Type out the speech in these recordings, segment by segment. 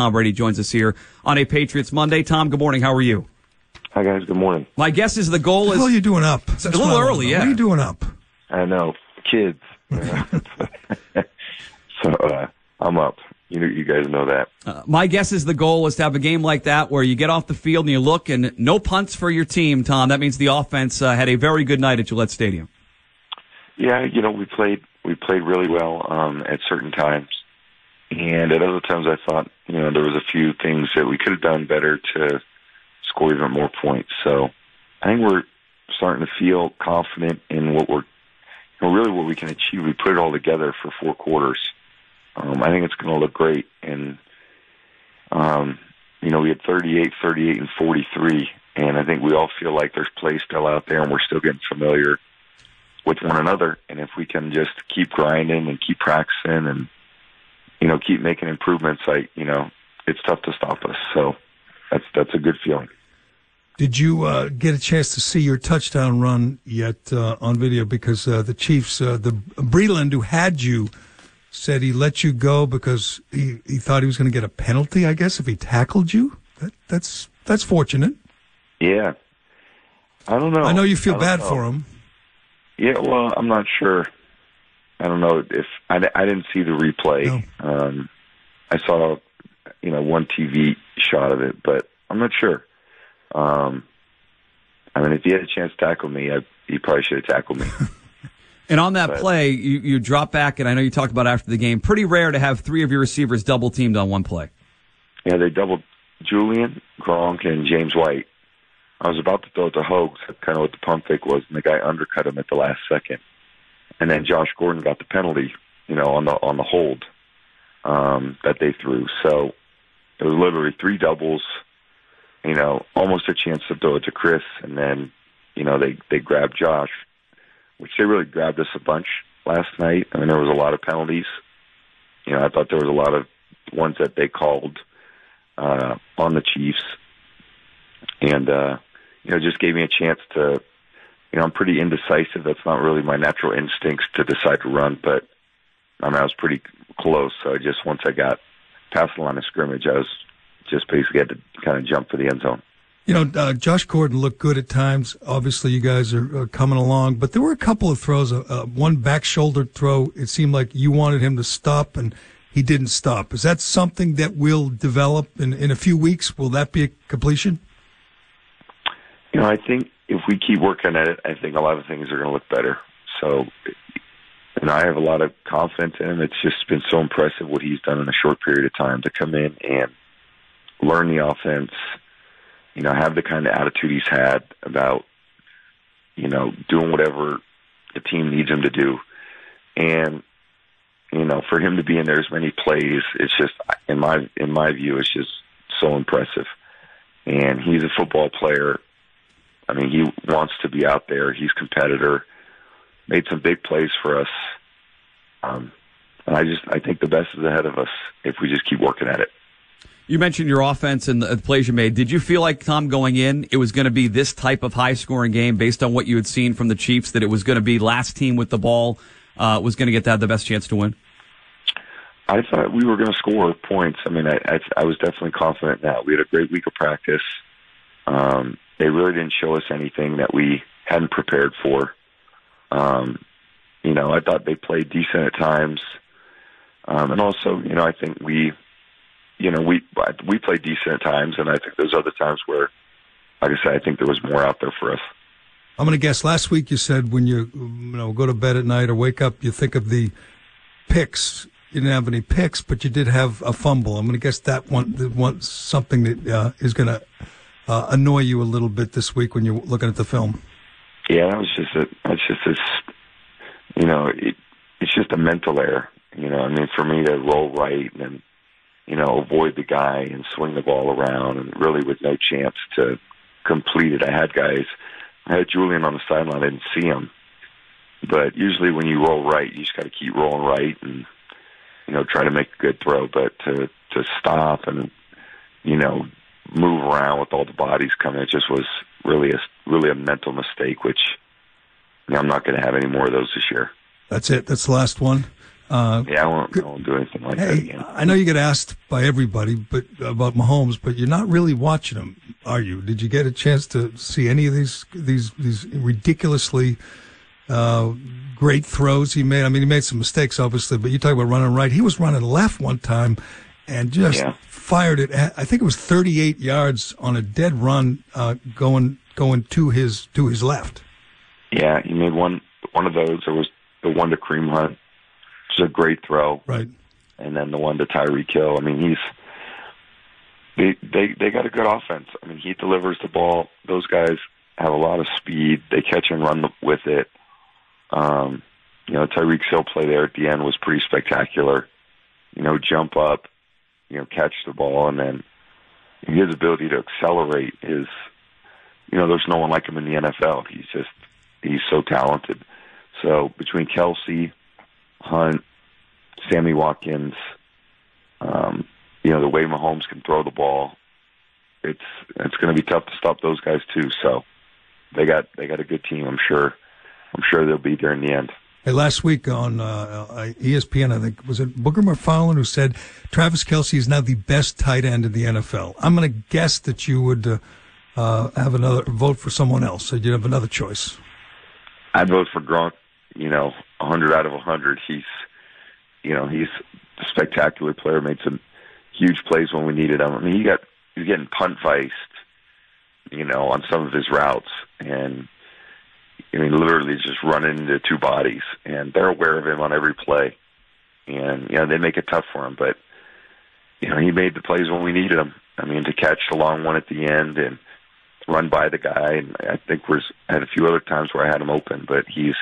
Tom Brady joins us here on a Patriots Monday. Tom, good morning. How are you? Hi guys. Good morning. My guess is the goal What is the hell are you doing up? That's a little what I wanna early, yeah. What are you doing up? I know kids. so uh, I'm up. You know, you guys know that. Uh, my guess is the goal is to have a game like that where you get off the field and you look and no punts for your team, Tom. That means the offense uh, had a very good night at Gillette Stadium. Yeah, you know, we played we played really well um, at certain times, and at other times I thought you know there was a few things that we could have done better to score even more points. So I think we're starting to feel confident in what we're you know, really what we can achieve. We put it all together for four quarters. Um, I think it's going to look great, and um, you know we had 38, 38, and 43, and I think we all feel like there's play still out there, and we're still getting familiar with one another. And if we can just keep grinding and keep practicing and, you know, keep making improvements, I, you know, it's tough to stop us. So that's, that's a good feeling. Did you uh, get a chance to see your touchdown run yet uh, on video? Because uh, the Chiefs, uh, the Breeland who had you, said he let you go because he, he thought he was going to get a penalty. I guess if he tackled you, that, that's that's fortunate. Yeah. I don't know. I know you feel bad know. for him. Yeah, well, I'm not sure. I don't know if I, I didn't see the replay. Um, I saw, you know, one TV shot of it, but I'm not sure. Um, I mean, if he had a chance to tackle me, I, he probably should have tackled me. And on that But- play, you, you drop back, and I know you talked about after the game. Pretty rare to have three of your receivers double teamed on one play. Yeah, they doubled Julian, Gronk, and James White. I was about to throw it to Hogs, kind of what the pump fake was, and the guy undercut him at the last second. And then Josh Gordon got the penalty, you know, on the on the hold um, that they threw. So it was literally three doubles, you know, almost a chance to throw it to Chris, and then, you know, they they grabbed Josh, which they really grabbed us a bunch last night. I mean, there was a lot of penalties. You know, I thought there was a lot of ones that they called uh, on the Chiefs, and uh, you know, just gave me a chance to. You know, I'm pretty indecisive. That's not really my natural instincts to decide to run, but I mean, I was pretty close. So I just once I got past the line of scrimmage, I was just basically had to kind of jump for the end zone. You know, uh, Josh Gordon looked good at times. Obviously, you guys are uh, coming along, but there were a couple of throws. Uh, uh, one back shoulder throw. It seemed like you wanted him to stop, and he didn't stop. Is that something that will develop in, in a few weeks? Will that be a completion? You know, I think if we keep working at it, I think a lot of things are going to look better. So, and I have a lot of confidence in him. It's just been so impressive what he's done in a short period of time to come in and learn the offense. You know, have the kind of attitude he's had about, you know, doing whatever the team needs him to do, and you know, for him to be in there as many plays, it's just in my in my view, it's just so impressive. And he's a football player. I mean, he wants to be out there. He's a competitor. Made some big plays for us. Um, and I just I think the best is ahead of us if we just keep working at it. You mentioned your offense and the plays you made. Did you feel like Tom going in, it was going to be this type of high scoring game based on what you had seen from the Chiefs? That it was going to be last team with the ball uh, was going to get that the best chance to win. I thought we were going to score points. I mean, I, I, I was definitely confident in that. We had a great week of practice. Um, they really didn't show us anything that we hadn't prepared for. Um, you know, I thought they played decent at times, um, and also, you know, I think we, you know, we we played decent at times, and I think there's other times where, like I said, I think there was more out there for us. I'm going to guess. Last week you said when you you know go to bed at night or wake up, you think of the picks. You didn't have any picks, but you did have a fumble. I'm going to guess that one, that one something that uh, is going to uh, annoy you a little bit this week when you're looking at the film. Yeah, that was just a that's just this you know, it, it's just a mental error. You know, I mean for me to roll right and you know, avoid the guy and swing the ball around and really with no chance to complete it. I had guys I had Julian on the sideline, I didn't see him. But usually when you roll right, you just gotta keep rolling right and you know, try to make a good throw. But to to stop and you know, move around with all the bodies coming. It just was really a really a mental mistake, which you know, I'm not going to have any more of those this year. That's it. That's the last one. Uh, yeah, I won't, I won't do anything like that again. I know you get asked by everybody, but about Mahomes, but you're not really watching him, are you? Did you get a chance to see any of these these these ridiculously uh, great throws he made? I mean, he made some mistakes, obviously, but you talk about running right. He was running left one time and just Yeah. fired it. At, I think it was 38 yards on a dead run, uh, going going to his to his left. Yeah, he made one one of those. There was the one to Kareem Hunt, which is a great throw, Right. and then the one to Tyreek Hill. I mean, he's they they they got a good offense. I mean, he delivers the ball. Those guys have a lot of speed. They catch and run with it. Um, you know, Tyreek Hill play there at the end was pretty spectacular. You know, jump up, you know, catch the ball, and then his ability to accelerate is, you know, there's no one like him in the NFL. He's just he's so talented. So between Kelce, Hunt, Sammy Watkins, um, you know, the way Mahomes can throw the ball, it's it's going to be tough to stop those guys too. So they got they got a good team. I'm sure. I'm sure they'll be there in the end. Hey, last week on uh, uh, ESPN, I think was it Booger McFarland who said Travis Kelce is now the best tight end in the NFL. I'm going to guess that you would uh, uh, have another vote for someone else. So you'd have another choice. I'd vote for Gronk. You know, 100 out of 100. He's, you know, he's a spectacular player. Made some huge plays when we needed him. I mean, he got he's getting punt viced, you know, on some of his routes, and I mean, literally just running into two bodies, and they're aware of him on every play, and you know they make it tough for him. But you know, he made the plays when we needed him. I mean, to catch the long one at the end and run by the guy, and I think was had a few other times where I had him open, but he's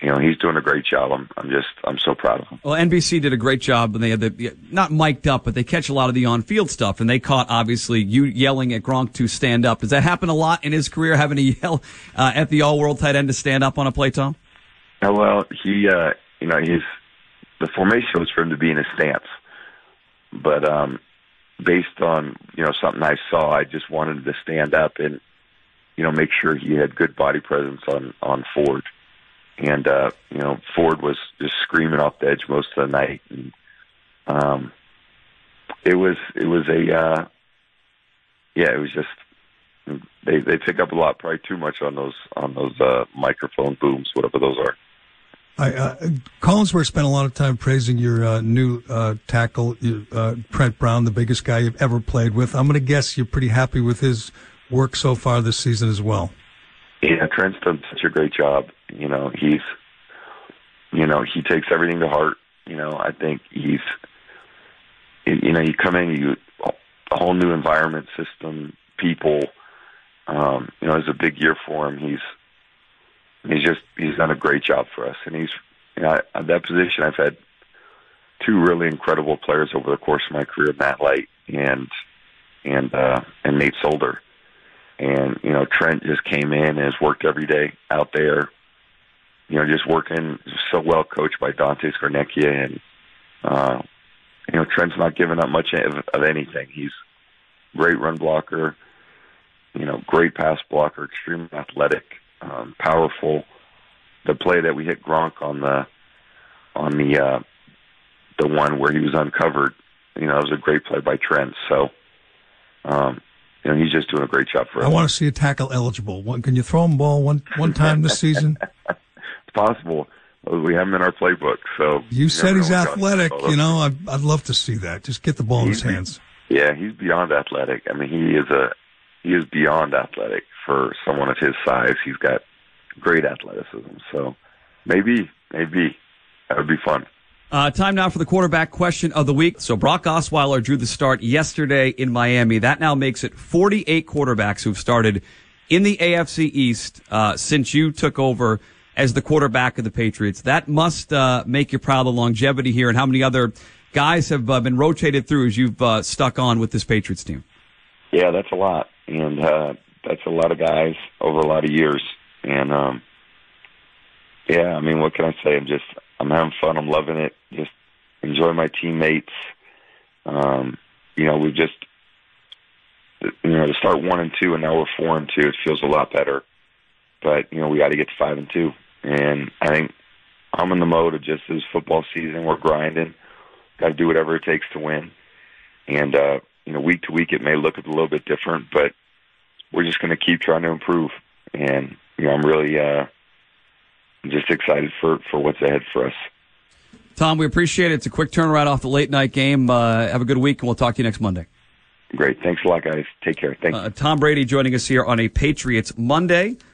you know, he's doing a great job. I'm, I'm just, I'm so proud of him. Well, NBC did a great job, and they had the not mic'd up, but they catch a lot of the on-field stuff, and they caught obviously you yelling at Gronk to stand up. Does that happen a lot in his career, having to yell uh, at the all-world tight end to stand up on a play, Tom? Uh, well, he, uh, you know, he's the formation was for him to be in his stance, but um, based on you know something I saw, I just wanted to stand up and you know make sure he had good body presence on on Ford and uh, you know Ford was just screaming off the edge most of the night, and um, it was it was a uh, yeah, it was just they they pick up a lot, probably too much on those on those uh, microphone booms, whatever those are. I, uh, Collinsworth spent a lot of time praising your uh, new uh, tackle, uh, Trent Brown, the biggest guy you've ever played with. I'm going to guess you're pretty happy with his work so far this season as well. Yeah, Trent's done such a great job. You know, he's, you know, he takes everything to heart. You know, I think he's, you know, you come in, you a whole new environment, system, people. Um, you know, it's a big year for him. He's, he's just, he's done a great job for us, and he's, you know, at that position, I've had two really incredible players over the course of my career, Matt Light and and uh, and Nate Solder. And, you know, Trent just came in and has worked every day out there, you know, just working so well coached by Dante Scarnecchia. And, uh, you know, Trent's not giving up much of, of anything. He's great run blocker, you know, great pass blocker, extremely athletic, um, powerful. The play that we hit Gronk on the, on the, uh, the one where he was uncovered, you know, it was a great play by Trent. So, um, you know, he's just doing a great job for us. I want to see a tackle eligible. One, can you throw him ball one one time this season? it's possible. We have him in our playbook. So you said he's athletic. You know, I'd, I'd love to see that. Just get the ball in his He's- hands. Yeah, he's beyond athletic. I mean, he is a he is beyond athletic for someone of his size. He's got great athleticism. So maybe, maybe that would be fun. Uh, time now for the quarterback question of the week. So Brock Osweiler drew the start yesterday in Miami. That now makes it 48 quarterbacks who've started in the AFC East uh, since you took over as the quarterback of the Patriots. That must uh, make you proud of the longevity here and how many other guys have uh, been rotated through as you've uh, stuck on with this Patriots team. Yeah, that's a lot, and uh, that's a lot of guys over a lot of years. And um, yeah, I mean, what can I say? I'm just I'm having fun. I'm loving it. Just enjoy my teammates. Um, you know, we just you know to start one and two, and now we're four and two. It feels a lot better. But you know, we got to get to five and two, and I think I'm in the mode of just this football season. We're grinding. Got to do whatever it takes to win. And uh, you know, week to week it may look a little bit different, but we're just going to keep trying to improve. And you know, I'm really uh, just excited for for what's ahead for us. Tom, we appreciate it. It's a quick turnaround off the late night game. Uh, have a good week, and we'll talk to you next Monday. Great. Thanks a lot, guys. Take care. Thank you. Uh, Tom Brady joining us here on a Patriots Monday.